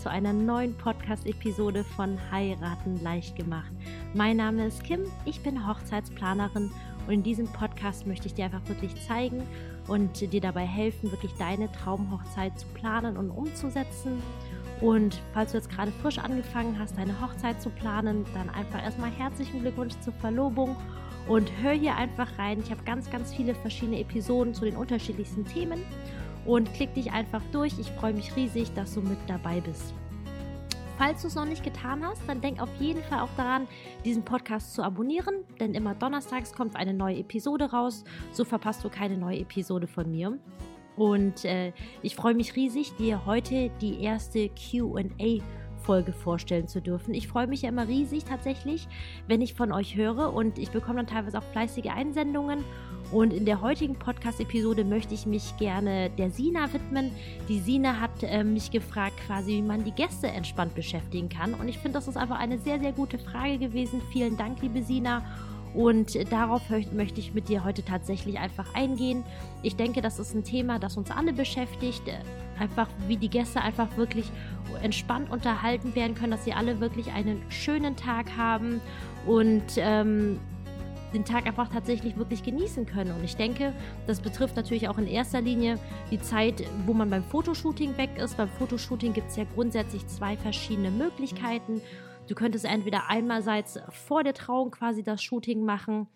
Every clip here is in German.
zu einer neuen Podcast-Episode von Heiraten leicht gemacht. Mein Name ist Kim, ich bin Hochzeitsplanerin und in diesem Podcast möchte ich dir einfach wirklich zeigen und dir dabei helfen, wirklich deine Traumhochzeit zu planen und umzusetzen. Und falls du jetzt gerade frisch angefangen hast, deine Hochzeit zu planen, dann einfach erstmal herzlichen Glückwunsch zur Verlobung und hör hier einfach rein. Ich habe ganz, ganz viele verschiedene Episoden zu den unterschiedlichsten Themen und klick dich einfach durch. Ich freue mich riesig, dass du mit dabei bist. Falls du es noch nicht getan hast, dann denk auf jeden Fall auch daran, diesen Podcast zu abonnieren, denn immer donnerstags kommt eine neue Episode raus. So verpasst du keine neue Episode von mir. Und äh, ich freue mich riesig, dir heute die erste QA Folge vorstellen zu dürfen. Ich freue mich ja immer riesig tatsächlich, wenn ich von euch höre und ich bekomme dann teilweise auch fleißige Einsendungen. Und in der heutigen Podcast-Episode möchte ich mich gerne der Sina widmen. Die Sina hat äh, mich gefragt, quasi, wie man die Gäste entspannt beschäftigen kann. Und ich finde, das ist einfach eine sehr, sehr gute Frage gewesen. Vielen Dank, liebe Sina. Und darauf möchte ich mit dir heute tatsächlich einfach eingehen. Ich denke, das ist ein Thema, das uns alle beschäftigt. Einfach wie die Gäste einfach wirklich entspannt unterhalten werden können, dass sie alle wirklich einen schönen Tag haben und ähm, den Tag einfach tatsächlich wirklich genießen können. Und ich denke, das betrifft natürlich auch in erster Linie die Zeit, wo man beim Fotoshooting weg ist. Beim Fotoshooting gibt es ja grundsätzlich zwei verschiedene Möglichkeiten. Du könntest entweder einmalseits vor der Trauung quasi das Shooting machen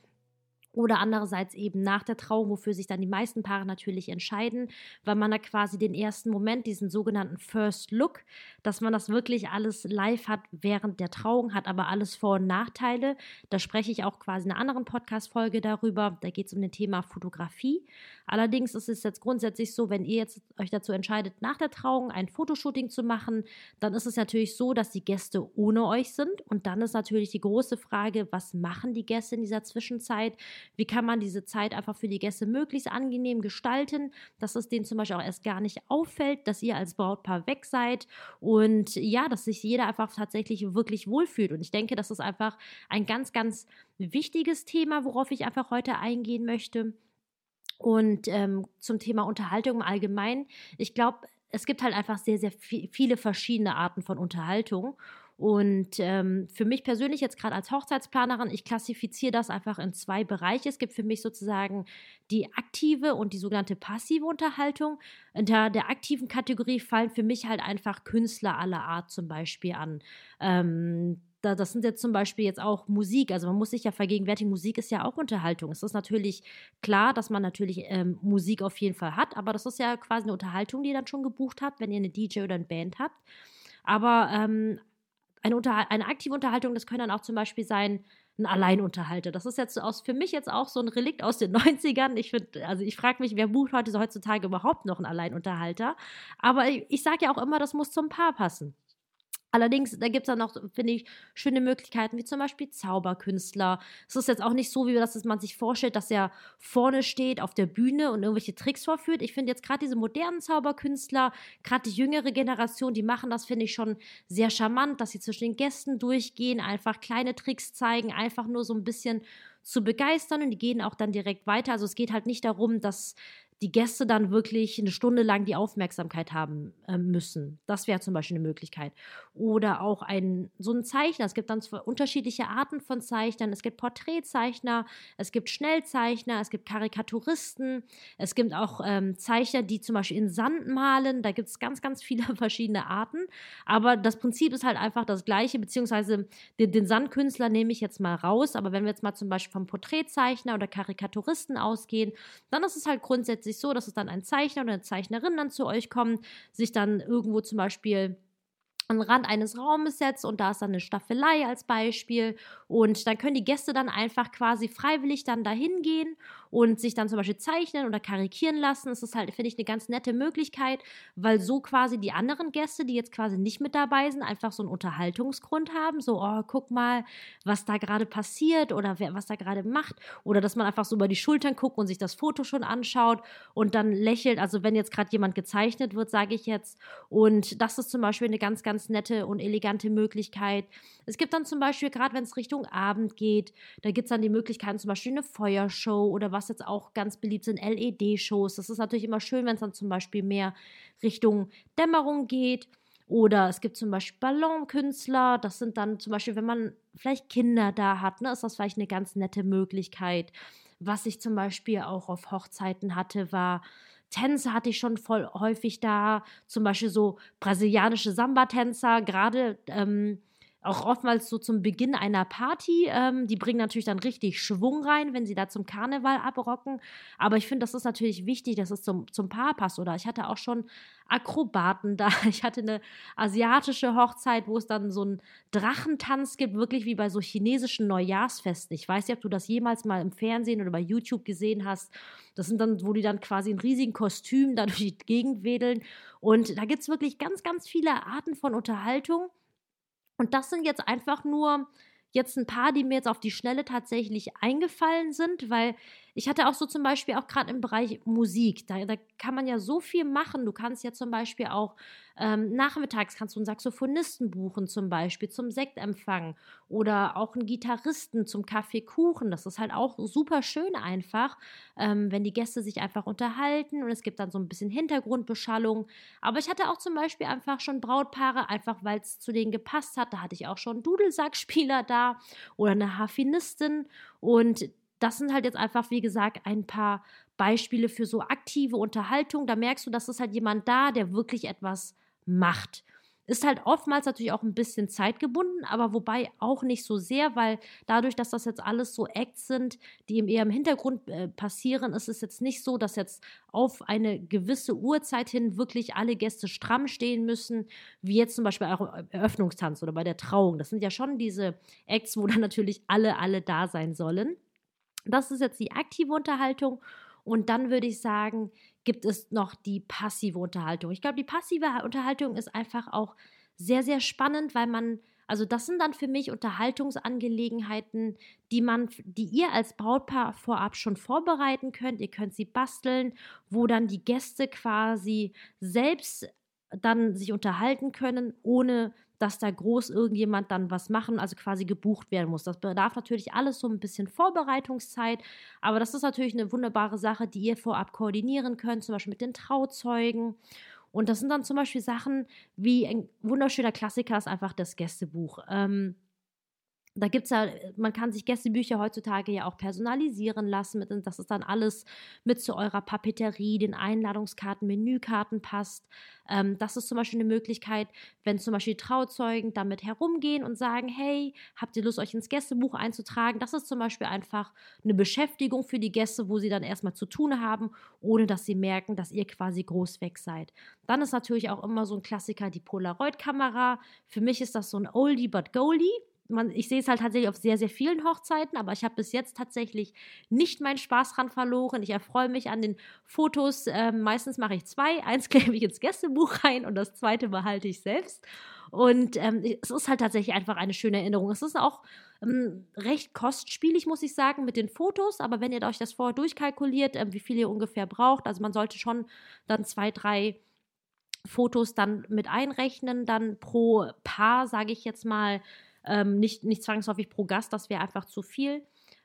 oder andererseits eben nach der Trauung, wofür sich dann die meisten Paare natürlich entscheiden, weil man da quasi den ersten Moment, diesen sogenannten First Look, dass man das wirklich alles live hat während der Trauung, hat aber alles Vor- und Nachteile. Da spreche ich auch quasi in einer anderen Podcast-Folge darüber. Da geht es um das Thema Fotografie. Allerdings ist es jetzt grundsätzlich so, wenn ihr jetzt euch dazu entscheidet, nach der Trauung ein Fotoshooting zu machen, dann ist es natürlich so, dass die Gäste ohne euch sind. Und dann ist natürlich die große Frage, was machen die Gäste in dieser Zwischenzeit? Wie kann man diese Zeit einfach für die Gäste möglichst angenehm gestalten, dass es denen zum Beispiel auch erst gar nicht auffällt, dass ihr als Brautpaar weg seid ja, dass sich jeder einfach tatsächlich wirklich wohlfühlt. Und ich denke, das ist einfach ein ganz, ganz wichtiges Thema, worauf ich einfach heute eingehen möchte. Und ähm, zum Thema Unterhaltung im Allgemeinen, ich glaube, es gibt halt einfach sehr, sehr viele verschiedene Arten von Unterhaltung. Und ähm, für mich persönlich jetzt gerade als Hochzeitsplanerin, ich klassifiziere das einfach in zwei Bereiche. Es gibt für mich sozusagen die aktive und die sogenannte passive Unterhaltung. Unter der aktiven Kategorie fallen für mich halt einfach Künstler aller Art zum Beispiel an. Ähm, das sind jetzt zum Beispiel jetzt auch Musik. Also man muss sich ja vergegenwärtigen, Musik ist ja auch Unterhaltung. Es ist natürlich klar, dass man natürlich ähm, Musik auf jeden Fall hat, aber das ist ja quasi eine Unterhaltung, die ihr dann schon gebucht habt, wenn ihr eine DJ oder eine Band habt. Aber ähm, eine, Unter eine aktive Unterhaltung, das können dann auch zum Beispiel sein, ein Alleinunterhalter. Das ist jetzt aus, für mich jetzt auch so ein Relikt aus den 90ern. Ich finde, also ich frage mich, wer bucht heute so heutzutage überhaupt noch einen Alleinunterhalter? Aber ich, ich sage ja auch immer, das muss zum Paar passen. Allerdings, da gibt es dann noch, finde ich, schöne Möglichkeiten, wie zum Beispiel Zauberkünstler. Es ist jetzt auch nicht so, wie das man sich vorstellt, dass er vorne steht auf der Bühne und irgendwelche Tricks vorführt. Ich finde jetzt gerade diese modernen Zauberkünstler, gerade die jüngere Generation, die machen das, finde ich, schon sehr charmant, dass sie zwischen den Gästen durchgehen, einfach kleine Tricks zeigen, einfach nur so ein bisschen zu begeistern und die gehen auch dann direkt weiter. Also es geht halt nicht darum, dass die Gäste dann wirklich eine Stunde lang die Aufmerksamkeit haben äh, müssen. Das wäre zum Beispiel eine Möglichkeit. Oder auch ein, so ein Zeichner. Es gibt dann unterschiedliche Arten von Zeichnern. Es gibt Porträtzeichner, es gibt Schnellzeichner, es gibt Karikaturisten, es gibt auch ähm, Zeichner, die zum Beispiel in Sand malen. Da gibt es ganz, ganz viele verschiedene Arten. Aber das Prinzip ist halt einfach das gleiche, beziehungsweise den, den Sandkünstler nehme ich jetzt mal raus. Aber wenn wir jetzt mal zum Beispiel vom Porträtzeichner oder Karikaturisten ausgehen, dann ist es halt grundsätzlich sich so, dass es dann ein Zeichner oder eine Zeichnerin dann zu euch kommt, sich dann irgendwo zum Beispiel an den Rand eines Raumes setzt und da ist dann eine Staffelei als Beispiel. Und dann können die Gäste dann einfach quasi freiwillig dann dahin gehen und sich dann zum Beispiel zeichnen oder karikieren lassen. Das ist halt, finde ich, eine ganz nette Möglichkeit, weil so quasi die anderen Gäste, die jetzt quasi nicht mit dabei sind, einfach so einen Unterhaltungsgrund haben. So, oh, guck mal, was da gerade passiert oder wer, was da gerade macht. Oder dass man einfach so über die Schultern guckt und sich das Foto schon anschaut und dann lächelt. Also wenn jetzt gerade jemand gezeichnet wird, sage ich jetzt. Und das ist zum Beispiel eine ganz, ganz nette und elegante Möglichkeit. Es gibt dann zum Beispiel, gerade wenn es Richtung Abend geht, da gibt es dann die Möglichkeit, zum Beispiel eine Feuershow oder was jetzt auch ganz beliebt sind, LED-Shows. Das ist natürlich immer schön, wenn es dann zum Beispiel mehr Richtung Dämmerung geht. Oder es gibt zum Beispiel Ballonkünstler. Das sind dann zum Beispiel, wenn man vielleicht Kinder da hat, ne, ist das vielleicht eine ganz nette Möglichkeit. Was ich zum Beispiel auch auf Hochzeiten hatte, war Tänze hatte ich schon voll häufig da. Zum Beispiel so brasilianische Samba-Tänzer, gerade ähm, auch oftmals so zum Beginn einer Party. Ähm, die bringen natürlich dann richtig Schwung rein, wenn sie da zum Karneval abrocken. Aber ich finde, das ist natürlich wichtig, dass es zum, zum Paar passt. Oder ich hatte auch schon Akrobaten da. Ich hatte eine asiatische Hochzeit, wo es dann so einen Drachentanz gibt, wirklich wie bei so chinesischen Neujahrsfesten. Ich weiß nicht, ob du das jemals mal im Fernsehen oder bei YouTube gesehen hast. Das sind dann, wo die dann quasi in riesigen Kostümen da durch die Gegend wedeln. Und da gibt es wirklich ganz, ganz viele Arten von Unterhaltung. Und das sind jetzt einfach nur jetzt ein paar, die mir jetzt auf die Schnelle tatsächlich eingefallen sind, weil ich hatte auch so zum Beispiel auch gerade im Bereich Musik, da, da kann man ja so viel machen. Du kannst ja zum Beispiel auch ähm, nachmittags kannst du einen Saxophonisten buchen, zum Beispiel zum Sektempfang oder auch einen Gitarristen zum Kaffeekuchen. Das ist halt auch super schön einfach, ähm, wenn die Gäste sich einfach unterhalten und es gibt dann so ein bisschen Hintergrundbeschallung. Aber ich hatte auch zum Beispiel einfach schon Brautpaare, einfach weil es zu denen gepasst hat. Da hatte ich auch schon Dudelsackspieler da oder eine Harfenistin und das sind halt jetzt einfach, wie gesagt, ein paar Beispiele für so aktive Unterhaltung. Da merkst du, dass es halt jemand da, der wirklich etwas macht. Ist halt oftmals natürlich auch ein bisschen zeitgebunden, aber wobei auch nicht so sehr, weil dadurch, dass das jetzt alles so Acts sind, die eher im Hintergrund äh, passieren, ist es jetzt nicht so, dass jetzt auf eine gewisse Uhrzeit hin wirklich alle Gäste stramm stehen müssen, wie jetzt zum Beispiel auch Eröffnungstanz oder bei der Trauung. Das sind ja schon diese Acts, wo dann natürlich alle, alle da sein sollen. Das ist jetzt die aktive Unterhaltung. Und dann würde ich sagen, gibt es noch die passive Unterhaltung. Ich glaube, die passive Unterhaltung ist einfach auch sehr, sehr spannend, weil man, also das sind dann für mich Unterhaltungsangelegenheiten, die man, die ihr als Brautpaar vorab schon vorbereiten könnt. Ihr könnt sie basteln, wo dann die Gäste quasi selbst dann sich unterhalten können, ohne dass da groß irgendjemand dann was machen, also quasi gebucht werden muss. Das bedarf natürlich alles so ein bisschen Vorbereitungszeit, aber das ist natürlich eine wunderbare Sache, die ihr vorab koordinieren könnt, zum Beispiel mit den Trauzeugen. Und das sind dann zum Beispiel Sachen wie ein wunderschöner Klassiker ist einfach das Gästebuch. Ähm, da gibt es ja, man kann sich Gästebücher heutzutage ja auch personalisieren lassen. Mit, dass es dann alles mit zu eurer Papeterie, den Einladungskarten, Menükarten passt. Ähm, das ist zum Beispiel eine Möglichkeit, wenn zum Beispiel Trauzeugen damit herumgehen und sagen, hey, habt ihr Lust, euch ins Gästebuch einzutragen? Das ist zum Beispiel einfach eine Beschäftigung für die Gäste, wo sie dann erstmal zu tun haben, ohne dass sie merken, dass ihr quasi groß weg seid. Dann ist natürlich auch immer so ein Klassiker die Polaroid-Kamera. Für mich ist das so ein Oldie but Goldie man, ich sehe es halt tatsächlich auf sehr, sehr vielen Hochzeiten, aber ich habe bis jetzt tatsächlich nicht meinen Spaß dran verloren. Ich erfreue mich an den Fotos. Ähm, meistens mache ich zwei. Eins klebe ich ins Gästebuch rein und das zweite behalte ich selbst. Und ähm, es ist halt tatsächlich einfach eine schöne Erinnerung. Es ist auch ähm, recht kostspielig, muss ich sagen, mit den Fotos. Aber wenn ihr euch das vorher durchkalkuliert, ähm, wie viel ihr ungefähr braucht, also man sollte schon dann zwei, drei Fotos dann mit einrechnen, dann pro Paar, sage ich jetzt mal, ähm, nicht, nicht zwangsläufig pro Gast, das wäre einfach zu viel.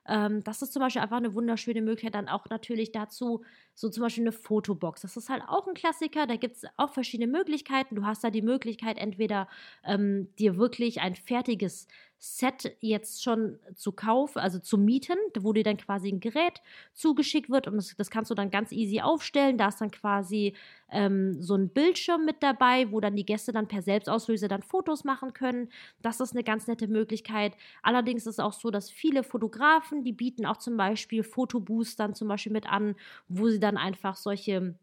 Ähm, das ist zum Beispiel einfach eine wunderschöne Möglichkeit. Dann auch natürlich dazu so zum Beispiel eine Fotobox. Das ist halt auch ein Klassiker. Da gibt es auch verschiedene Möglichkeiten. Du hast da die Möglichkeit, entweder ähm, dir wirklich ein fertiges Set jetzt schon zu kaufen, also zu mieten, wo dir dann quasi ein Gerät zugeschickt wird und das, das kannst du dann ganz easy aufstellen. Da ist dann quasi ähm, so ein Bildschirm mit dabei, wo dann die Gäste dann per Selbstauslöser dann Fotos machen können. Das ist eine ganz nette Möglichkeit. Allerdings ist es auch so, dass viele Fotografen, die bieten auch zum Beispiel Fotoboost dann zum Beispiel mit an, wo sie dann einfach solche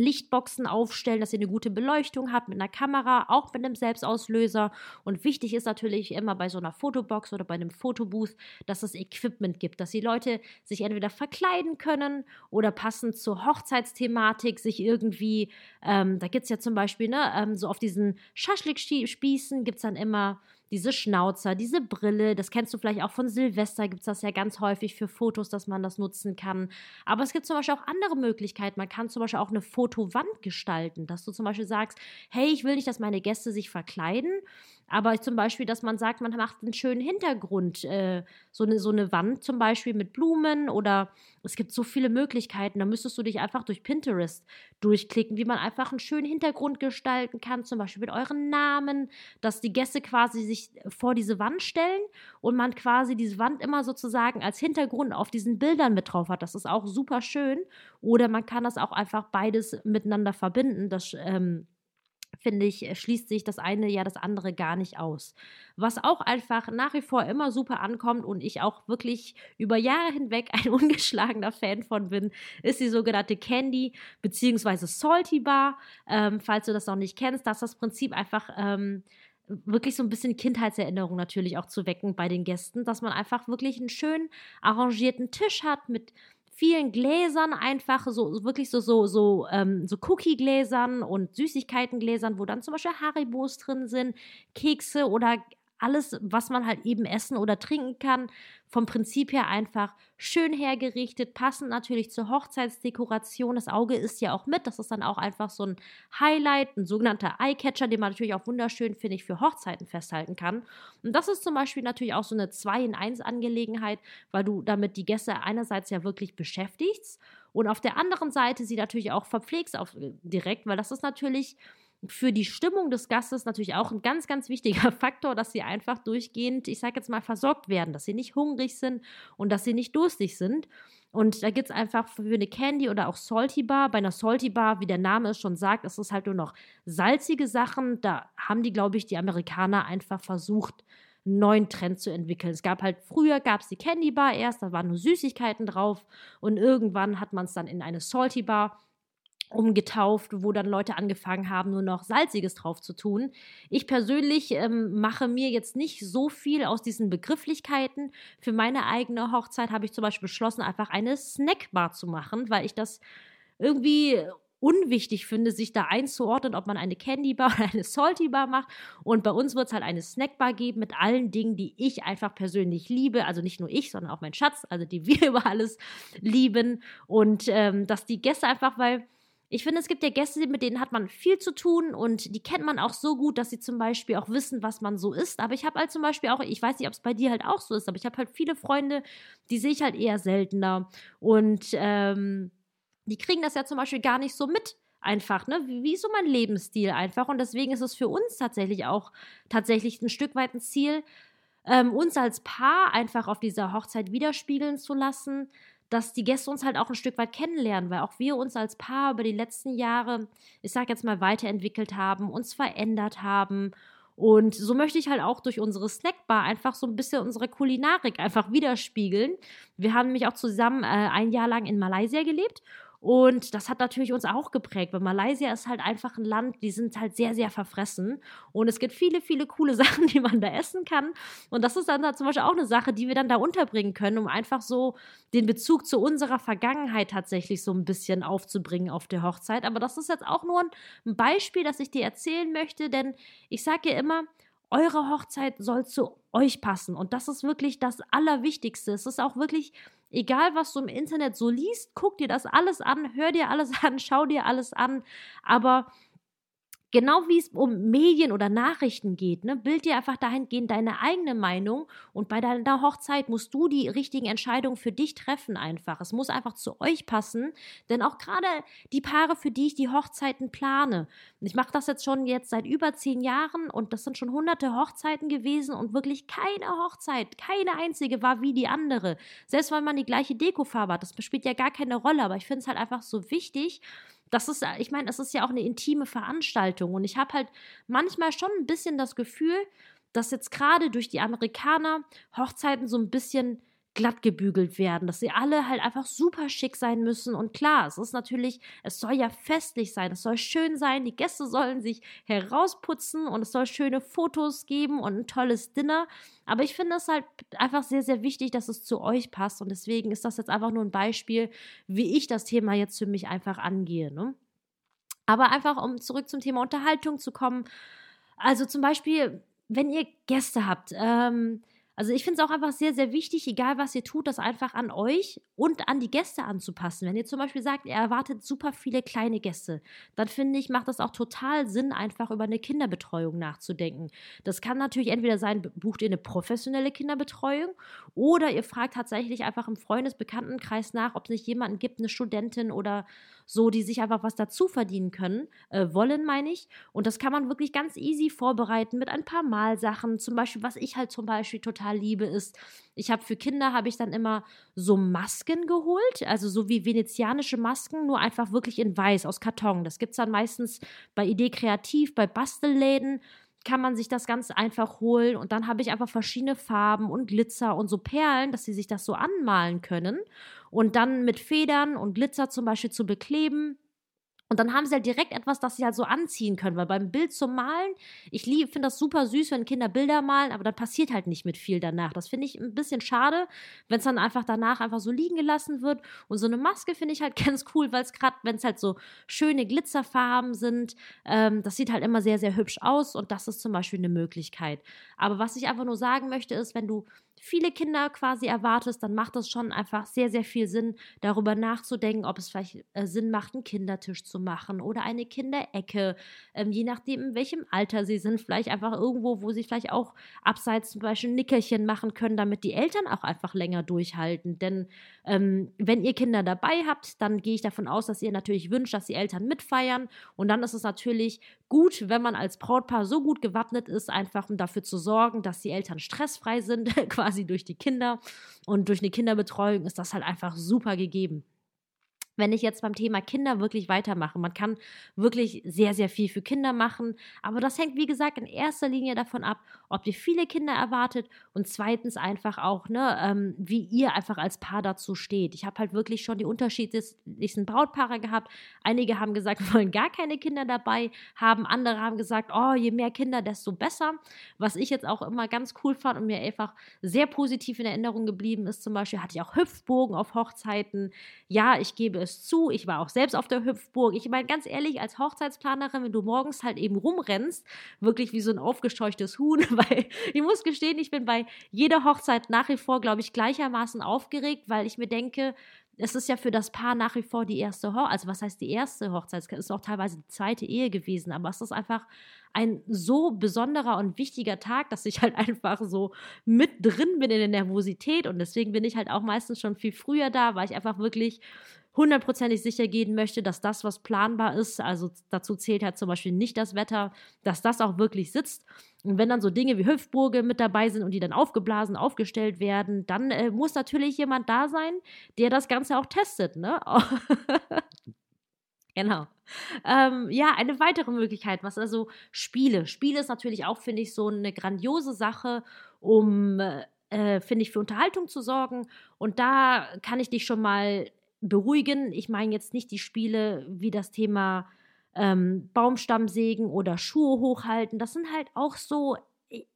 Lichtboxen aufstellen, dass ihr eine gute Beleuchtung habt mit einer Kamera, auch mit einem Selbstauslöser. Und wichtig ist natürlich immer bei so einer Fotobox oder bei einem Fotobooth, dass es Equipment gibt, dass die Leute sich entweder verkleiden können oder passend zur Hochzeitsthematik sich irgendwie, ähm, da gibt es ja zum Beispiel, ne, ähm, so auf diesen Schaschlik-Spießen gibt es dann immer diese Schnauzer, diese Brille, das kennst du vielleicht auch von Silvester, gibt es das ja ganz häufig für Fotos, dass man das nutzen kann. Aber es gibt zum Beispiel auch andere Möglichkeiten. Man kann zum Beispiel auch eine Fotowand gestalten, dass du zum Beispiel sagst, hey, ich will nicht, dass meine Gäste sich verkleiden, Aber zum Beispiel, dass man sagt, man macht einen schönen Hintergrund, äh, so, eine, so eine Wand zum Beispiel mit Blumen oder es gibt so viele Möglichkeiten. Da müsstest du dich einfach durch Pinterest durchklicken, wie man einfach einen schönen Hintergrund gestalten kann, zum Beispiel mit euren Namen, dass die Gäste quasi sich vor diese Wand stellen und man quasi diese Wand immer sozusagen als Hintergrund auf diesen Bildern mit drauf hat. Das ist auch super schön. Oder man kann das auch einfach beides miteinander verbinden. Das ähm, finde ich, äh, schließt sich das eine ja das andere gar nicht aus. Was auch einfach nach wie vor immer super ankommt und ich auch wirklich über Jahre hinweg ein ungeschlagener Fan von bin, ist die sogenannte Candy bzw. Salty Bar. Ähm, falls du das noch nicht kennst, dass das Prinzip einfach ähm, wirklich so ein bisschen Kindheitserinnerung natürlich auch zu wecken bei den Gästen, dass man einfach wirklich einen schön arrangierten Tisch hat mit vielen Gläsern einfach, so wirklich so, so, so, ähm, so Cookie-Gläsern und Süßigkeiten-Gläsern, wo dann zum Beispiel Haribos drin sind, Kekse oder alles, was man halt eben essen oder trinken kann, vom Prinzip her einfach schön hergerichtet, passend natürlich zur Hochzeitsdekoration. Das Auge ist ja auch mit. Das ist dann auch einfach so ein Highlight, ein sogenannter Eyecatcher, den man natürlich auch wunderschön, finde ich, für Hochzeiten festhalten kann. Und das ist zum Beispiel natürlich auch so eine 2 in 1 Angelegenheit, weil du damit die Gäste einerseits ja wirklich beschäftigst und auf der anderen Seite sie natürlich auch verpflegst auf, direkt, weil das ist natürlich für die Stimmung des Gastes natürlich auch ein ganz, ganz wichtiger Faktor, dass sie einfach durchgehend, ich sage jetzt mal, versorgt werden, dass sie nicht hungrig sind und dass sie nicht durstig sind. Und da gibt es einfach für eine Candy oder auch Salty Bar. Bei einer Salty Bar, wie der Name es schon sagt, ist es halt nur noch salzige Sachen. Da haben die, glaube ich, die Amerikaner einfach versucht, einen neuen Trend zu entwickeln. Es gab halt, früher gab es die Candy Bar erst, da waren nur Süßigkeiten drauf. Und irgendwann hat man es dann in eine Salty Bar umgetauft, wo dann Leute angefangen haben, nur noch Salziges drauf zu tun. Ich persönlich ähm, mache mir jetzt nicht so viel aus diesen Begrifflichkeiten. Für meine eigene Hochzeit habe ich zum Beispiel beschlossen, einfach eine Snackbar zu machen, weil ich das irgendwie unwichtig finde, sich da einzuordnen, ob man eine Candy Bar oder eine Salty Bar macht. Und bei uns wird es halt eine Snackbar geben mit allen Dingen, die ich einfach persönlich liebe. Also nicht nur ich, sondern auch mein Schatz, also die wir über alles lieben. Und ähm, dass die Gäste einfach, weil ich finde, es gibt ja Gäste, mit denen hat man viel zu tun und die kennt man auch so gut, dass sie zum Beispiel auch wissen, was man so ist. Aber ich habe halt zum Beispiel auch, ich weiß nicht, ob es bei dir halt auch so ist, aber ich habe halt viele Freunde, die sehe ich halt eher seltener. Und ähm, die kriegen das ja zum Beispiel gar nicht so mit einfach, ne? Wie, wie so mein Lebensstil einfach. Und deswegen ist es für uns tatsächlich auch tatsächlich ein Stück weit ein Ziel, ähm, uns als Paar einfach auf dieser Hochzeit widerspiegeln zu lassen, dass die Gäste uns halt auch ein Stück weit kennenlernen, weil auch wir uns als Paar über die letzten Jahre, ich sag jetzt mal, weiterentwickelt haben, uns verändert haben. Und so möchte ich halt auch durch unsere Snackbar einfach so ein bisschen unsere Kulinarik einfach widerspiegeln. Wir haben nämlich auch zusammen äh, ein Jahr lang in Malaysia gelebt und das hat natürlich uns auch geprägt, weil Malaysia ist halt einfach ein Land, die sind halt sehr, sehr verfressen. Und es gibt viele, viele coole Sachen, die man da essen kann. Und das ist dann da zum Beispiel auch eine Sache, die wir dann da unterbringen können, um einfach so den Bezug zu unserer Vergangenheit tatsächlich so ein bisschen aufzubringen auf der Hochzeit. Aber das ist jetzt auch nur ein Beispiel, das ich dir erzählen möchte, denn ich sage ja immer, eure Hochzeit soll zu euch passen. Und das ist wirklich das Allerwichtigste. Es ist auch wirklich egal was du im Internet so liest, guck dir das alles an, hör dir alles an, schau dir alles an, aber Genau wie es um Medien oder Nachrichten geht, ne, bild dir einfach dahingehend deine eigene Meinung und bei deiner Hochzeit musst du die richtigen Entscheidungen für dich treffen einfach. Es muss einfach zu euch passen, denn auch gerade die Paare, für die ich die Hochzeiten plane, ich mache das jetzt schon jetzt seit über zehn Jahren und das sind schon hunderte Hochzeiten gewesen und wirklich keine Hochzeit, keine einzige war wie die andere. Selbst wenn man die gleiche Dekofarbe hat, das spielt ja gar keine Rolle, aber ich finde es halt einfach so wichtig, das ist, ich meine, es ist ja auch eine intime Veranstaltung. Und ich habe halt manchmal schon ein bisschen das Gefühl, dass jetzt gerade durch die Amerikaner Hochzeiten so ein bisschen glatt gebügelt werden, dass sie alle halt einfach super schick sein müssen. Und klar, es ist natürlich, es soll ja festlich sein, es soll schön sein, die Gäste sollen sich herausputzen und es soll schöne Fotos geben und ein tolles Dinner. Aber ich finde es halt einfach sehr, sehr wichtig, dass es zu euch passt. Und deswegen ist das jetzt einfach nur ein Beispiel, wie ich das Thema jetzt für mich einfach angehe. Ne? Aber einfach, um zurück zum Thema Unterhaltung zu kommen. Also zum Beispiel, wenn ihr Gäste habt, ähm, Also ich finde es auch einfach sehr, sehr wichtig, egal was ihr tut, das einfach an euch und an die Gäste anzupassen. Wenn ihr zum Beispiel sagt, ihr erwartet super viele kleine Gäste, dann finde ich, macht das auch total Sinn, einfach über eine Kinderbetreuung nachzudenken. Das kann natürlich entweder sein, bucht ihr eine professionelle Kinderbetreuung oder ihr fragt tatsächlich einfach im Freundesbekanntenkreis nach, ob es nicht jemanden gibt, eine Studentin oder so, die sich einfach was dazu verdienen können, äh, wollen, meine ich. Und das kann man wirklich ganz easy vorbereiten mit ein paar Malsachen. Zum Beispiel, was ich halt zum Beispiel total liebe, ist, ich habe für Kinder, habe ich dann immer so Masken geholt, also so wie venezianische Masken, nur einfach wirklich in weiß, aus Karton. Das gibt es dann meistens bei Idee Kreativ, bei Bastelläden kann man sich das ganz einfach holen und dann habe ich einfach verschiedene Farben und Glitzer und so Perlen, dass sie sich das so anmalen können und dann mit Federn und Glitzer zum Beispiel zu bekleben und dann haben sie halt direkt etwas, das sie halt so anziehen können, weil beim Bild zum Malen, ich finde das super süß, wenn Kinder Bilder malen, aber dann passiert halt nicht mit viel danach. Das finde ich ein bisschen schade, wenn es dann einfach danach einfach so liegen gelassen wird. Und so eine Maske finde ich halt ganz cool, weil es gerade, wenn es halt so schöne Glitzerfarben sind, ähm, das sieht halt immer sehr, sehr hübsch aus und das ist zum Beispiel eine Möglichkeit. Aber was ich einfach nur sagen möchte, ist, wenn du viele Kinder quasi erwartest, dann macht es schon einfach sehr, sehr viel Sinn, darüber nachzudenken, ob es vielleicht äh, Sinn macht, einen Kindertisch zu machen oder eine Kinderecke, ähm, je nachdem, in welchem Alter sie sind, vielleicht einfach irgendwo, wo sie vielleicht auch abseits zum Beispiel Nickerchen machen können, damit die Eltern auch einfach länger durchhalten. Denn ähm, wenn ihr Kinder dabei habt, dann gehe ich davon aus, dass ihr natürlich wünscht, dass die Eltern mitfeiern. Und dann ist es natürlich gut, wenn man als Brautpaar so gut gewappnet ist, einfach um dafür zu sorgen, dass die Eltern stressfrei sind, quasi durch die Kinder. Und durch eine Kinderbetreuung ist das halt einfach super gegeben wenn ich jetzt beim Thema Kinder wirklich weitermache. Man kann wirklich sehr, sehr viel für Kinder machen, aber das hängt, wie gesagt, in erster Linie davon ab, ob ihr viele Kinder erwartet und zweitens einfach auch, ne, ähm, wie ihr einfach als Paar dazu steht. Ich habe halt wirklich schon die unterschiedlichsten Brautpaare gehabt. Einige haben gesagt, wollen gar keine Kinder dabei haben, andere haben gesagt, oh, je mehr Kinder, desto besser. Was ich jetzt auch immer ganz cool fand und mir einfach sehr positiv in Erinnerung geblieben ist, zum Beispiel hatte ich auch Hüpfbogen auf Hochzeiten. Ja, ich gebe es zu. Ich war auch selbst auf der Hüpfburg. Ich meine, ganz ehrlich, als Hochzeitsplanerin, wenn du morgens halt eben rumrennst, wirklich wie so ein aufgescheuchtes Huhn, weil ich muss gestehen, ich bin bei jeder Hochzeit nach wie vor, glaube ich, gleichermaßen aufgeregt, weil ich mir denke, es ist ja für das Paar nach wie vor die erste Hochzeit, also was heißt die erste Hochzeit? Es ist auch teilweise die zweite Ehe gewesen, aber es ist einfach ein so besonderer und wichtiger Tag, dass ich halt einfach so mit drin bin in der Nervosität und deswegen bin ich halt auch meistens schon viel früher da, weil ich einfach wirklich hundertprozentig sicher gehen möchte, dass das, was planbar ist, also dazu zählt halt zum Beispiel nicht das Wetter, dass das auch wirklich sitzt. Und wenn dann so Dinge wie Hüpfburge mit dabei sind und die dann aufgeblasen, aufgestellt werden, dann äh, muss natürlich jemand da sein, der das Ganze auch testet, ne? Genau. Ähm, ja, eine weitere Möglichkeit, was also Spiele. Spiele ist natürlich auch, finde ich, so eine grandiose Sache, um, äh, finde ich, für Unterhaltung zu sorgen. Und da kann ich dich schon mal beruhigen. Ich meine jetzt nicht die Spiele wie das Thema ähm, Baumstammsägen oder Schuhe hochhalten. Das sind halt auch so,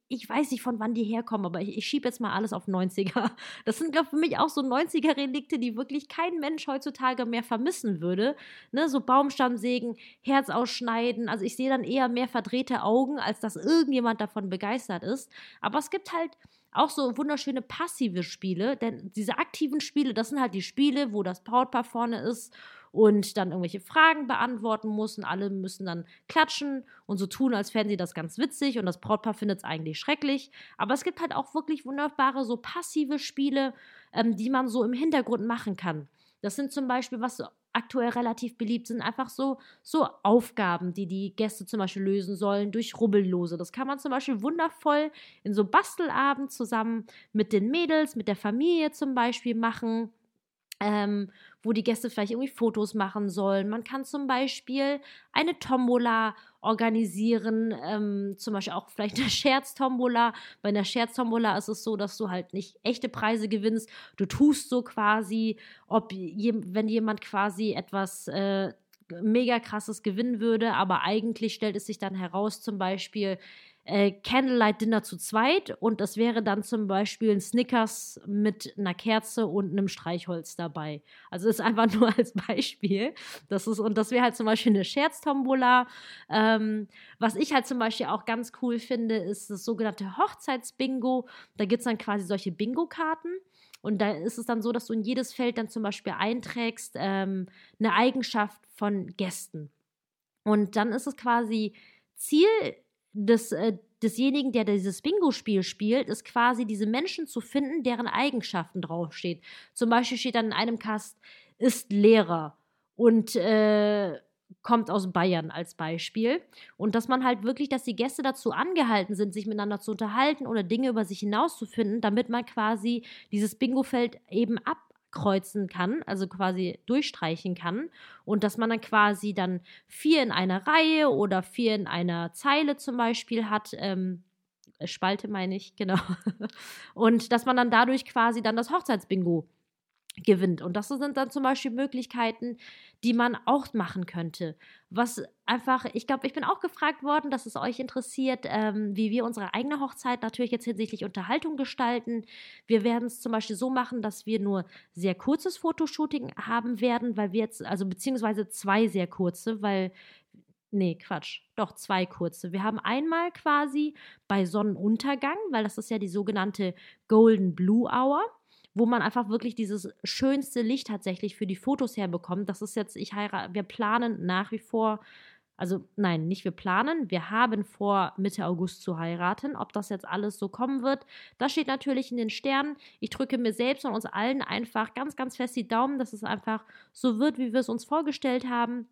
ich weiß nicht, von wann die herkommen, aber ich, ich schiebe jetzt mal alles auf 90er. Das sind, glaube ich, für mich auch so 90er-Relikte, die wirklich kein Mensch heutzutage mehr vermissen würde. Ne, so Baumstammsägen, Herz ausschneiden. Also ich sehe dann eher mehr verdrehte Augen, als dass irgendjemand davon begeistert ist. Aber es gibt halt auch so wunderschöne passive Spiele, denn diese aktiven Spiele, das sind halt die Spiele, wo das Brautpaar vorne ist und dann irgendwelche Fragen beantworten muss und alle müssen dann klatschen und so tun, als fänden sie das ganz witzig und das Brautpaar findet es eigentlich schrecklich. Aber es gibt halt auch wirklich wunderbare so passive Spiele, ähm, die man so im Hintergrund machen kann. Das sind zum Beispiel, was aktuell relativ beliebt sind, einfach so, so Aufgaben, die die Gäste zum Beispiel lösen sollen durch Rubbellose. Das kann man zum Beispiel wundervoll in so Bastelabend zusammen mit den Mädels, mit der Familie zum Beispiel machen ähm, wo die Gäste vielleicht irgendwie Fotos machen sollen. Man kann zum Beispiel eine Tombola organisieren, ähm, zum Beispiel auch vielleicht eine Scherztombola. Bei einer Scherztombola ist es so, dass du halt nicht echte Preise gewinnst. Du tust so quasi, ob je, wenn jemand quasi etwas äh, mega krasses gewinnen würde, aber eigentlich stellt es sich dann heraus, zum Beispiel, äh, Candlelight Dinner zu zweit und das wäre dann zum Beispiel ein Snickers mit einer Kerze und einem Streichholz dabei. Also ist einfach nur als Beispiel. Das ist, und das wäre halt zum Beispiel eine Scherztombola. Ähm, was ich halt zum Beispiel auch ganz cool finde, ist das sogenannte Hochzeitsbingo. Da gibt es dann quasi solche Bingo-Karten. Und da ist es dann so, dass du in jedes Feld dann zum Beispiel einträgst, ähm, eine Eigenschaft von Gästen. Und dann ist es quasi Ziel des, äh, desjenigen, der dieses Bingo-Spiel spielt, ist quasi diese Menschen zu finden, deren Eigenschaften draufsteht. Zum Beispiel steht dann in einem Cast, ist Lehrer und äh, kommt aus Bayern als Beispiel. Und dass man halt wirklich, dass die Gäste dazu angehalten sind, sich miteinander zu unterhalten oder Dinge über sich hinauszufinden, damit man quasi dieses Bingo-Feld eben ab kreuzen kann, also quasi durchstreichen kann und dass man dann quasi dann vier in einer Reihe oder vier in einer Zeile zum Beispiel hat. Ähm, Spalte meine ich, genau. Und dass man dann dadurch quasi dann das Hochzeitsbingo gewinnt. Und das sind dann zum Beispiel Möglichkeiten, die man auch machen könnte. Was einfach, ich glaube, ich bin auch gefragt worden, dass es euch interessiert, ähm, wie wir unsere eigene Hochzeit natürlich jetzt hinsichtlich Unterhaltung gestalten. Wir werden es zum Beispiel so machen, dass wir nur sehr kurzes Fotoshooting haben werden, weil wir jetzt, also beziehungsweise zwei sehr kurze, weil Nee, Quatsch. Doch, zwei kurze. Wir haben einmal quasi bei Sonnenuntergang, weil das ist ja die sogenannte Golden Blue Hour wo man einfach wirklich dieses schönste Licht tatsächlich für die Fotos herbekommt. Das ist jetzt, ich heirate, wir planen nach wie vor, also nein, nicht wir planen, wir haben vor, Mitte August zu heiraten. Ob das jetzt alles so kommen wird, das steht natürlich in den Sternen. Ich drücke mir selbst und uns allen einfach ganz, ganz fest die Daumen, dass es einfach so wird, wie wir es uns vorgestellt haben.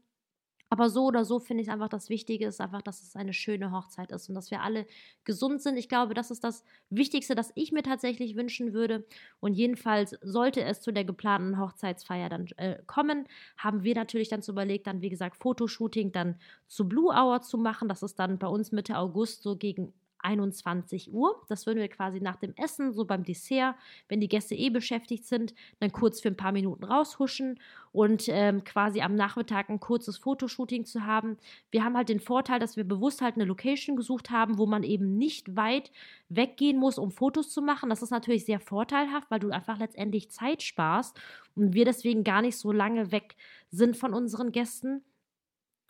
Aber so oder so finde ich einfach, das Wichtige ist einfach, dass es eine schöne Hochzeit ist und dass wir alle gesund sind. Ich glaube, das ist das Wichtigste, das ich mir tatsächlich wünschen würde. Und jedenfalls sollte es zu der geplanten Hochzeitsfeier dann äh, kommen, haben wir natürlich dann so überlegt, dann wie gesagt Fotoshooting dann zu Blue Hour zu machen. Das ist dann bei uns Mitte August so gegen 21 Uhr. Das würden wir quasi nach dem Essen, so beim Dessert, wenn die Gäste eh beschäftigt sind, dann kurz für ein paar Minuten raushuschen und ähm, quasi am Nachmittag ein kurzes Fotoshooting zu haben. Wir haben halt den Vorteil, dass wir bewusst halt eine Location gesucht haben, wo man eben nicht weit weggehen muss, um Fotos zu machen. Das ist natürlich sehr vorteilhaft, weil du einfach letztendlich Zeit sparst und wir deswegen gar nicht so lange weg sind von unseren Gästen.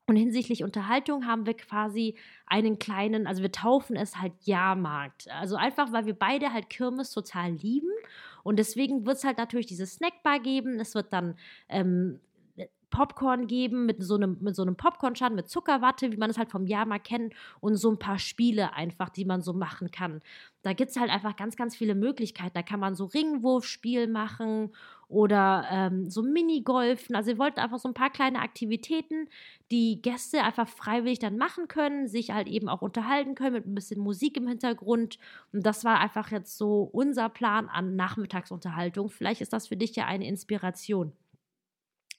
Und hinsichtlich Unterhaltung haben wir quasi einen kleinen, also wir taufen es halt Jahrmarkt. Also einfach, weil wir beide halt Kirmes total lieben. Und deswegen wird es halt natürlich diese Snackbar geben. Es wird dann ähm, Popcorn geben mit so einem, mit so einem Popcornschaden, mit Zuckerwatte, wie man es halt vom Jahrmarkt kennt, und so ein paar Spiele einfach, die man so machen kann. Da gibt es halt einfach ganz, ganz viele Möglichkeiten. Da kann man so Ringwurfspiel machen oder ähm, so Minigolfen. Also wir wollten einfach so ein paar kleine Aktivitäten, die Gäste einfach freiwillig dann machen können, sich halt eben auch unterhalten können mit ein bisschen Musik im Hintergrund. Und das war einfach jetzt so unser Plan an Nachmittagsunterhaltung. Vielleicht ist das für dich ja eine Inspiration.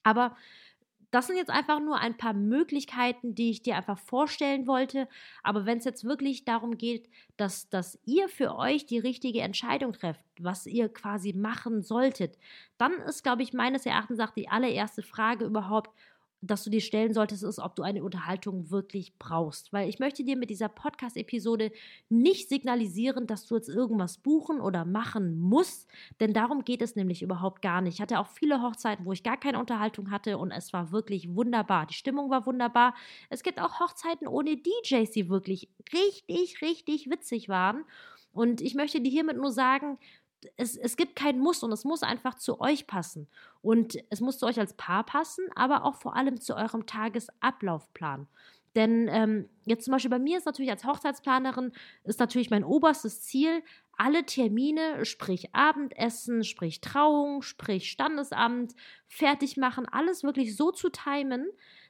Aber das sind jetzt einfach nur ein paar Möglichkeiten, die ich dir einfach vorstellen wollte. Aber wenn es jetzt wirklich darum geht, dass, dass ihr für euch die richtige Entscheidung trefft, was ihr quasi machen solltet, dann ist, glaube ich, meines Erachtens auch die allererste Frage überhaupt, dass du dir stellen solltest, ist, ob du eine Unterhaltung wirklich brauchst. Weil ich möchte dir mit dieser Podcast-Episode nicht signalisieren, dass du jetzt irgendwas buchen oder machen musst, denn darum geht es nämlich überhaupt gar nicht. Ich hatte auch viele Hochzeiten, wo ich gar keine Unterhaltung hatte und es war wirklich wunderbar. Die Stimmung war wunderbar. Es gibt auch Hochzeiten ohne DJs, die wirklich richtig, richtig witzig waren. Und ich möchte dir hiermit nur sagen, es, es gibt kein Muss und es muss einfach zu euch passen. Und es muss zu euch als Paar passen, aber auch vor allem zu eurem Tagesablaufplan. Denn ähm, jetzt zum Beispiel bei mir ist natürlich als Hochzeitsplanerin, ist natürlich mein oberstes Ziel, alle Termine, sprich Abendessen, sprich Trauung, sprich Standesamt, fertig machen, alles wirklich so zu timen,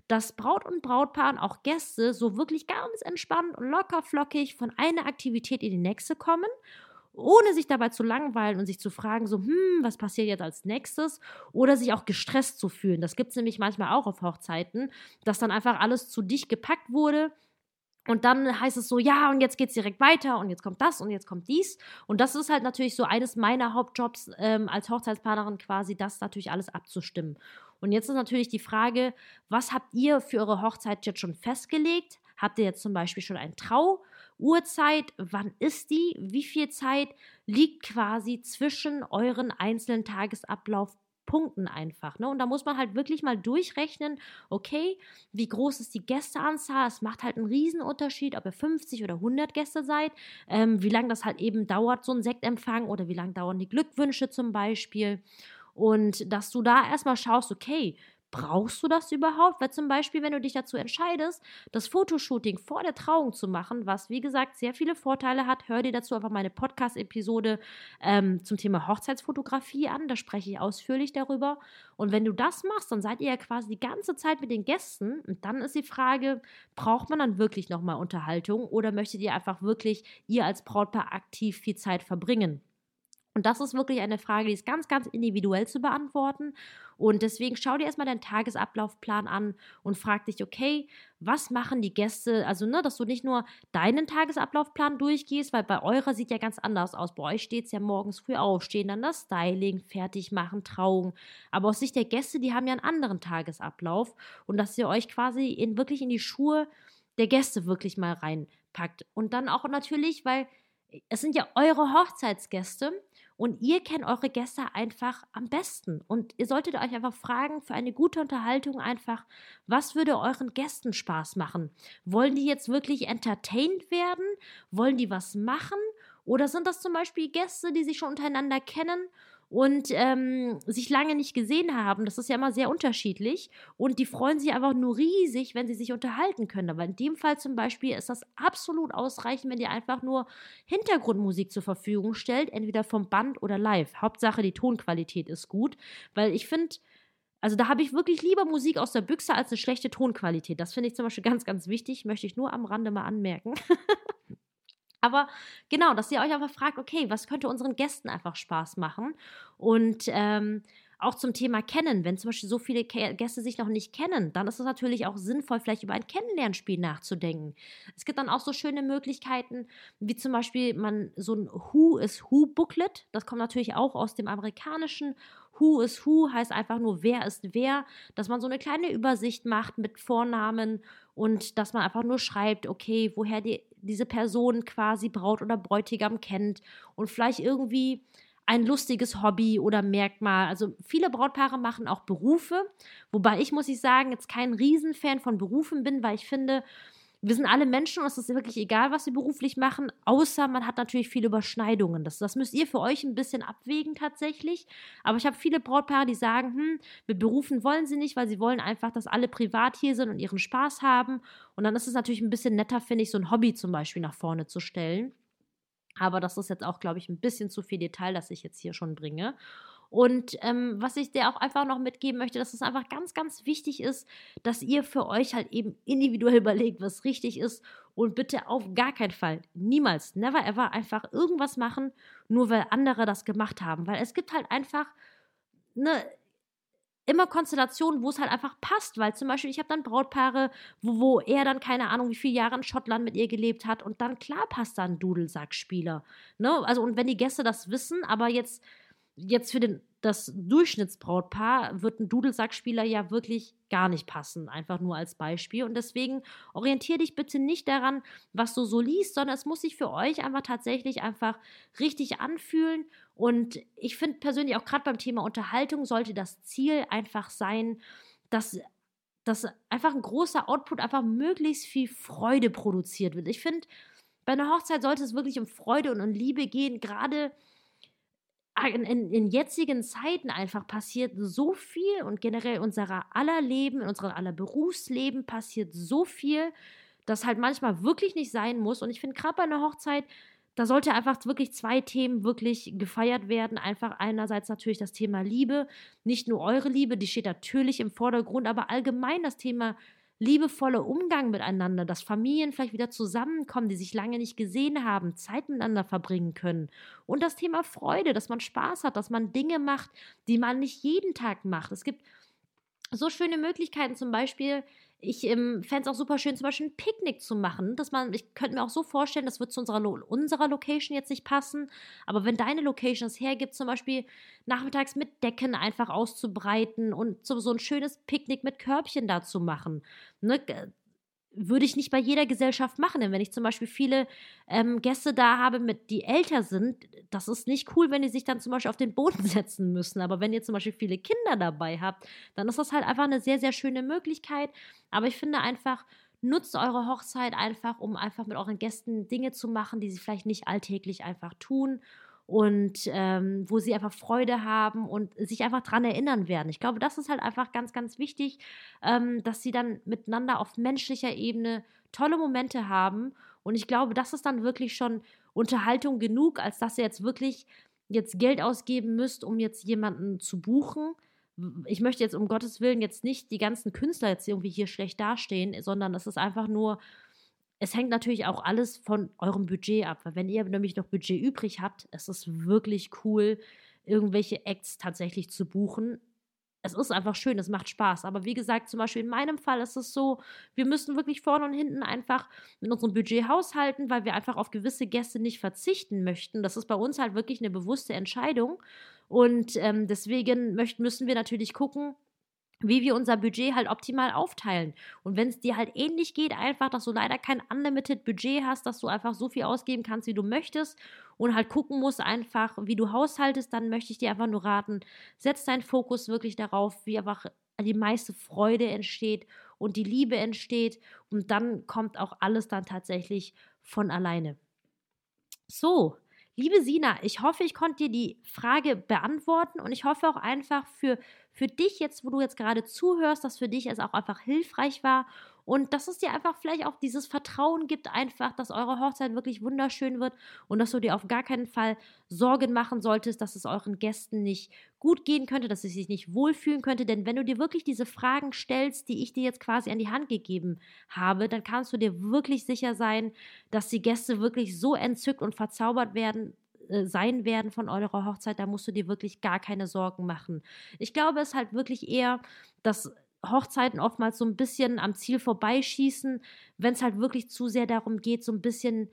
dass Braut und Brautpaar und auch Gäste so wirklich ganz entspannt und locker flockig von einer Aktivität in die nächste kommen ohne sich dabei zu langweilen und sich zu fragen, so, hm, was passiert jetzt als nächstes? Oder sich auch gestresst zu fühlen. Das gibt es nämlich manchmal auch auf Hochzeiten, dass dann einfach alles zu dicht gepackt wurde. Und dann heißt es so, ja, und jetzt geht es direkt weiter und jetzt kommt das und jetzt kommt dies. Und das ist halt natürlich so eines meiner Hauptjobs ähm, als Hochzeitsplanerin quasi, das natürlich alles abzustimmen. Und jetzt ist natürlich die Frage, was habt ihr für eure Hochzeit jetzt schon festgelegt? Habt ihr jetzt zum Beispiel schon ein Trau- Uhrzeit, wann ist die, wie viel Zeit liegt quasi zwischen euren einzelnen Tagesablauf Punkten einfach. Ne? Und da muss man halt wirklich mal durchrechnen, okay, wie groß ist die Gästeanzahl? Es macht halt einen Riesenunterschied, ob ihr 50 oder 100 Gäste seid, ähm, wie lange das halt eben dauert, so ein Sektempfang oder wie lange dauern die Glückwünsche zum Beispiel. Und dass du da erstmal schaust, okay, Brauchst du das überhaupt? Weil zum Beispiel, wenn du dich dazu entscheidest, das Fotoshooting vor der Trauung zu machen, was wie gesagt sehr viele Vorteile hat, hör dir dazu einfach meine Podcast-Episode ähm, zum Thema Hochzeitsfotografie an. Da spreche ich ausführlich darüber. Und wenn du das machst, dann seid ihr ja quasi die ganze Zeit mit den Gästen. Und dann ist die Frage, braucht man dann wirklich nochmal Unterhaltung oder möchtet ihr einfach wirklich ihr als Brautpaar aktiv viel Zeit verbringen? Und das ist wirklich eine Frage, die ist ganz, ganz individuell zu beantworten. Und deswegen schau dir erstmal deinen Tagesablaufplan an und frag dich, okay, was machen die Gäste? Also, ne, dass du nicht nur deinen Tagesablaufplan durchgehst, weil bei eurer sieht ja ganz anders aus. Bei euch steht es ja morgens früh aufstehen, dann das Styling, fertig machen, Trauung. Aber aus Sicht der Gäste, die haben ja einen anderen Tagesablauf und dass ihr euch quasi in, wirklich in die Schuhe der Gäste wirklich mal reinpackt. Und dann auch natürlich, weil es sind ja eure Hochzeitsgäste und ihr kennt eure Gäste einfach am besten. Und ihr solltet euch einfach fragen, für eine gute Unterhaltung einfach, was würde euren Gästen Spaß machen? Wollen die jetzt wirklich entertained werden? Wollen die was machen? Oder sind das zum Beispiel Gäste, die sich schon untereinander kennen und ähm, sich lange nicht gesehen haben. Das ist ja immer sehr unterschiedlich. Und die freuen sich einfach nur riesig, wenn sie sich unterhalten können. Aber in dem Fall zum Beispiel ist das absolut ausreichend, wenn ihr einfach nur Hintergrundmusik zur Verfügung stellt, entweder vom Band oder live. Hauptsache, die Tonqualität ist gut, weil ich finde, also da habe ich wirklich lieber Musik aus der Büchse als eine schlechte Tonqualität. Das finde ich zum Beispiel ganz, ganz wichtig. Möchte ich nur am Rande mal anmerken. Aber genau, dass ihr euch einfach fragt, okay, was könnte unseren Gästen einfach Spaß machen? Und ähm, auch zum Thema Kennen, wenn zum Beispiel so viele Gäste sich noch nicht kennen, dann ist es natürlich auch sinnvoll, vielleicht über ein Kennenlernspiel nachzudenken. Es gibt dann auch so schöne Möglichkeiten, wie zum Beispiel man so ein Who is Who Booklet, das kommt natürlich auch aus dem amerikanischen. Who is Who heißt einfach nur wer ist wer, dass man so eine kleine Übersicht macht mit Vornamen und dass man einfach nur schreibt, okay, woher die diese Person quasi Braut oder Bräutigam kennt und vielleicht irgendwie ein lustiges Hobby oder Merkmal. Also viele Brautpaare machen auch Berufe, wobei ich, muss ich sagen, jetzt kein Riesenfan von Berufen bin, weil ich finde, wir sind alle Menschen und es ist wirklich egal, was wir beruflich machen, außer man hat natürlich viele Überschneidungen. Das, das müsst ihr für euch ein bisschen abwägen tatsächlich. Aber ich habe viele Brautpaare, die sagen, hm, mit Berufen wollen sie nicht, weil sie wollen einfach, dass alle privat hier sind und ihren Spaß haben. Und dann ist es natürlich ein bisschen netter, finde ich, so ein Hobby zum Beispiel nach vorne zu stellen. Aber das ist jetzt auch, glaube ich, ein bisschen zu viel Detail, das ich jetzt hier schon bringe. Und ähm, was ich dir auch einfach noch mitgeben möchte, dass es einfach ganz, ganz wichtig ist, dass ihr für euch halt eben individuell überlegt, was richtig ist. Und bitte auf gar keinen Fall, niemals, never ever einfach irgendwas machen, nur weil andere das gemacht haben. Weil es gibt halt einfach eine immer Konstellationen, wo es halt einfach passt, weil zum Beispiel ich habe dann Brautpaare, wo, wo er dann keine Ahnung, wie viele Jahre in Schottland mit ihr gelebt hat und dann klar passt da ein Dudelsackspieler. Ne? Also und wenn die Gäste das wissen, aber jetzt jetzt für den, das Durchschnittsbrautpaar wird ein Dudelsackspieler ja wirklich gar nicht passen, einfach nur als Beispiel. Und deswegen orientiere dich bitte nicht daran, was du so liest, sondern es muss sich für euch einfach tatsächlich einfach richtig anfühlen. Und ich finde persönlich auch gerade beim Thema Unterhaltung sollte das Ziel einfach sein, dass dass einfach ein großer Output einfach möglichst viel Freude produziert wird. Ich finde, bei einer Hochzeit sollte es wirklich um Freude und um Liebe gehen, gerade in, in, jetzigen Zeiten einfach passiert so viel und generell unserer aller Leben, in unserem aller Berufsleben passiert so viel, dass halt manchmal wirklich nicht sein muss. Und ich finde gerade bei einer Hochzeit, da sollte einfach wirklich zwei Themen wirklich gefeiert werden. Einfach einerseits natürlich das Thema Liebe, nicht nur eure Liebe, die steht natürlich im Vordergrund, aber allgemein das Thema liebevoller Umgang miteinander, dass Familien vielleicht wieder zusammenkommen, die sich lange nicht gesehen haben, Zeit miteinander verbringen können. Und das Thema Freude, dass man Spaß hat, dass man Dinge macht, die man nicht jeden Tag macht. Es gibt so schöne Möglichkeiten, zum Beispiel ich ähm, fände es auch super schön, zum Beispiel ein Picknick zu machen. Dass man, ich könnte mir auch so vorstellen, das wird zu unserer, unserer Location jetzt nicht passen. Aber wenn deine Location es hergibt, zum Beispiel nachmittags mit Decken einfach auszubreiten und so, so ein schönes Picknick mit Körbchen da zu machen. Ne? Würde ich nicht bei jeder Gesellschaft machen. Denn wenn ich zum Beispiel viele ähm, Gäste da habe, mit, die älter sind, das ist nicht cool, wenn die sich dann zum Beispiel auf den Boden setzen müssen. Aber wenn ihr zum Beispiel viele Kinder dabei habt, dann ist das halt einfach eine sehr, sehr schöne Möglichkeit. Aber ich finde einfach, nutzt eure Hochzeit einfach, um einfach mit euren Gästen Dinge zu machen, die sie vielleicht nicht alltäglich einfach tun und ähm, wo sie einfach Freude haben und sich einfach dran erinnern werden. Ich glaube, das ist halt einfach ganz, ganz wichtig, ähm, dass sie dann miteinander auf menschlicher Ebene tolle Momente haben. Und ich glaube, das ist dann wirklich schon Unterhaltung genug, als dass ihr jetzt wirklich jetzt Geld ausgeben müsst, um jetzt jemanden zu buchen. Ich möchte jetzt um Gottes Willen jetzt nicht die ganzen Künstler jetzt irgendwie hier schlecht dastehen, sondern es ist einfach nur es hängt natürlich auch alles von eurem Budget ab, weil wenn ihr nämlich noch Budget übrig habt, ist es wirklich cool, irgendwelche Acts tatsächlich zu buchen. Es ist einfach schön, es macht Spaß. Aber wie gesagt, zum Beispiel in meinem Fall ist es so, wir müssen wirklich vorne und hinten einfach mit unserem Budget haushalten, weil wir einfach auf gewisse Gäste nicht verzichten möchten. Das ist bei uns halt wirklich eine bewusste Entscheidung. Und ähm, deswegen möchten, müssen wir natürlich gucken, wie wir unser Budget halt optimal aufteilen. Und wenn es dir halt ähnlich geht, einfach, dass du leider kein unlimited Budget hast, dass du einfach so viel ausgeben kannst, wie du möchtest und halt gucken musst einfach, wie du haushaltest, dann möchte ich dir einfach nur raten, setz deinen Fokus wirklich darauf, wie einfach die meiste Freude entsteht und die Liebe entsteht und dann kommt auch alles dann tatsächlich von alleine. So, liebe Sina, ich hoffe, ich konnte dir die Frage beantworten und ich hoffe auch einfach für für dich jetzt, wo du jetzt gerade zuhörst, dass für dich es auch einfach hilfreich war und dass es dir einfach vielleicht auch dieses Vertrauen gibt, einfach, dass eure Hochzeit wirklich wunderschön wird und dass du dir auf gar keinen Fall Sorgen machen solltest, dass es euren Gästen nicht gut gehen könnte, dass sie sich nicht wohlfühlen könnte. Denn wenn du dir wirklich diese Fragen stellst, die ich dir jetzt quasi an die Hand gegeben habe, dann kannst du dir wirklich sicher sein, dass die Gäste wirklich so entzückt und verzaubert werden, äh, sein werden von eurer Hochzeit, da musst du dir wirklich gar keine Sorgen machen. Ich glaube, es halt wirklich eher, dass Hochzeiten oftmals so ein bisschen am Ziel vorbeischießen, wenn es halt wirklich zu sehr darum geht, so ein bisschen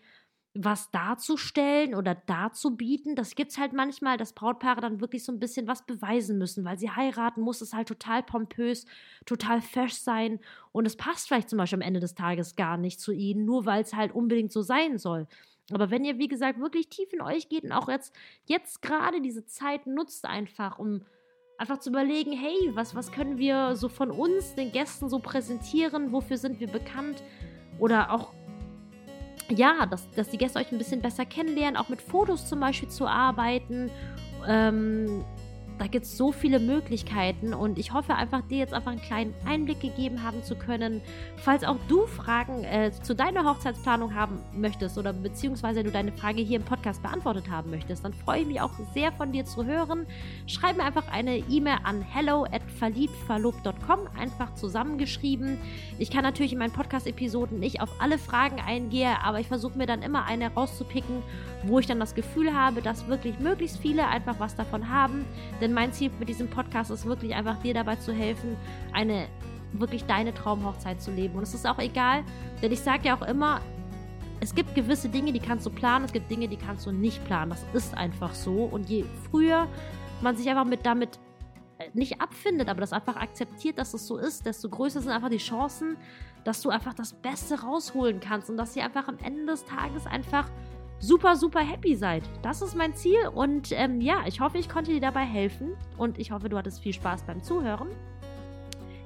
was darzustellen oder darzubieten. Das gibt es halt manchmal, dass Brautpaare dann wirklich so ein bisschen was beweisen müssen, weil sie heiraten, muss es halt total pompös, total fesch sein und es passt vielleicht zum Beispiel am Ende des Tages gar nicht zu ihnen, nur weil es halt unbedingt so sein soll. Aber wenn ihr, wie gesagt, wirklich tief in euch geht und auch jetzt, jetzt gerade diese Zeit nutzt einfach, um einfach zu überlegen, hey, was, was können wir so von uns, den Gästen so präsentieren, wofür sind wir bekannt? Oder auch, ja, dass, dass die Gäste euch ein bisschen besser kennenlernen, auch mit Fotos zum Beispiel zu arbeiten. Ähm, da gibt es so viele Möglichkeiten und ich hoffe einfach, dir jetzt einfach einen kleinen Einblick gegeben haben zu können. Falls auch du Fragen äh, zu deiner Hochzeitsplanung haben möchtest oder beziehungsweise du deine Frage hier im Podcast beantwortet haben möchtest, dann freue ich mich auch sehr von dir zu hören. Schreib mir einfach eine E-Mail an hello at verliebtverlobt.com, einfach zusammengeschrieben. Ich kann natürlich in meinen Podcast-Episoden nicht auf alle Fragen eingehen, aber ich versuche mir dann immer eine rauszupicken, wo ich dann das Gefühl habe, dass wirklich möglichst viele einfach was davon haben. Denn denn mein Ziel mit diesem Podcast ist wirklich einfach dir dabei zu helfen, eine wirklich deine Traumhochzeit zu leben. Und es ist auch egal, denn ich sage ja auch immer, es gibt gewisse Dinge, die kannst du planen, es gibt Dinge, die kannst du nicht planen. Das ist einfach so. Und je früher man sich einfach mit damit äh, nicht abfindet, aber das einfach akzeptiert, dass es so ist, desto größer sind einfach die Chancen, dass du einfach das Beste rausholen kannst und dass sie einfach am Ende des Tages einfach super, super happy seid. Das ist mein Ziel und ähm, ja, ich hoffe, ich konnte dir dabei helfen und ich hoffe, du hattest viel Spaß beim Zuhören.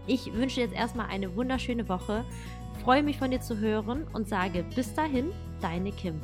Ich wünsche dir jetzt erstmal eine wunderschöne Woche, freue mich von dir zu hören und sage bis dahin, deine Kim.